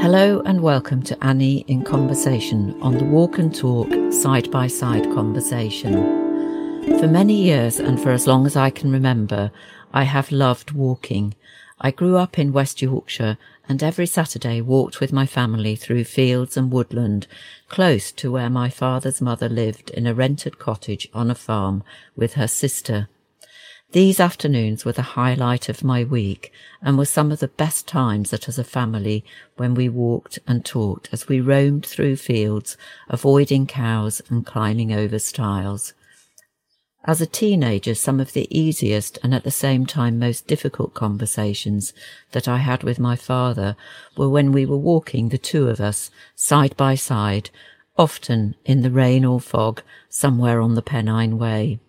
Hello and welcome to Annie in Conversation on the Walk and Talk Side by Side Conversation. For many years and for as long as I can remember, I have loved walking. I grew up in West Yorkshire and every Saturday walked with my family through fields and woodland close to where my father's mother lived in a rented cottage on a farm with her sister these afternoons were the highlight of my week and were some of the best times that as a family when we walked and talked as we roamed through fields, avoiding cows and climbing over stiles. As a teenager, some of the easiest and at the same time most difficult conversations that I had with my father were when we were walking, the two of us, side by side, often in the rain or fog, somewhere on the Pennine Way.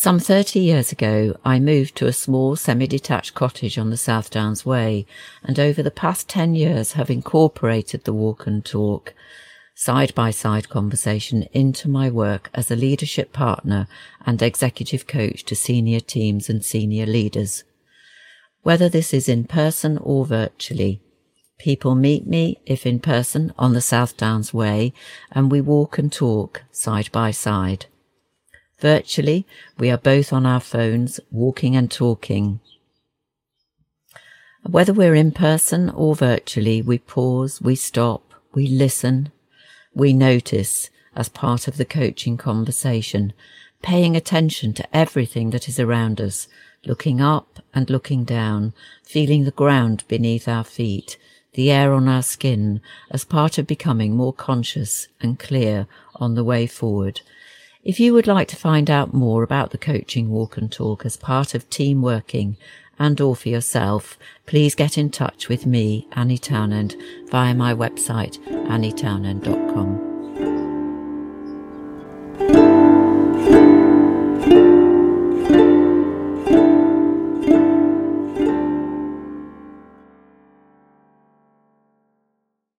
Some 30 years ago, I moved to a small semi-detached cottage on the South Downs Way, and over the past 10 years have incorporated the walk and talk side by side conversation into my work as a leadership partner and executive coach to senior teams and senior leaders. Whether this is in person or virtually, people meet me, if in person, on the South Downs Way, and we walk and talk side by side. Virtually, we are both on our phones, walking and talking. Whether we're in person or virtually, we pause, we stop, we listen, we notice as part of the coaching conversation, paying attention to everything that is around us, looking up and looking down, feeling the ground beneath our feet, the air on our skin as part of becoming more conscious and clear on the way forward if you would like to find out more about the coaching walk and talk as part of team working and or for yourself, please get in touch with me, Annie Townend, via my website, annietownend.com.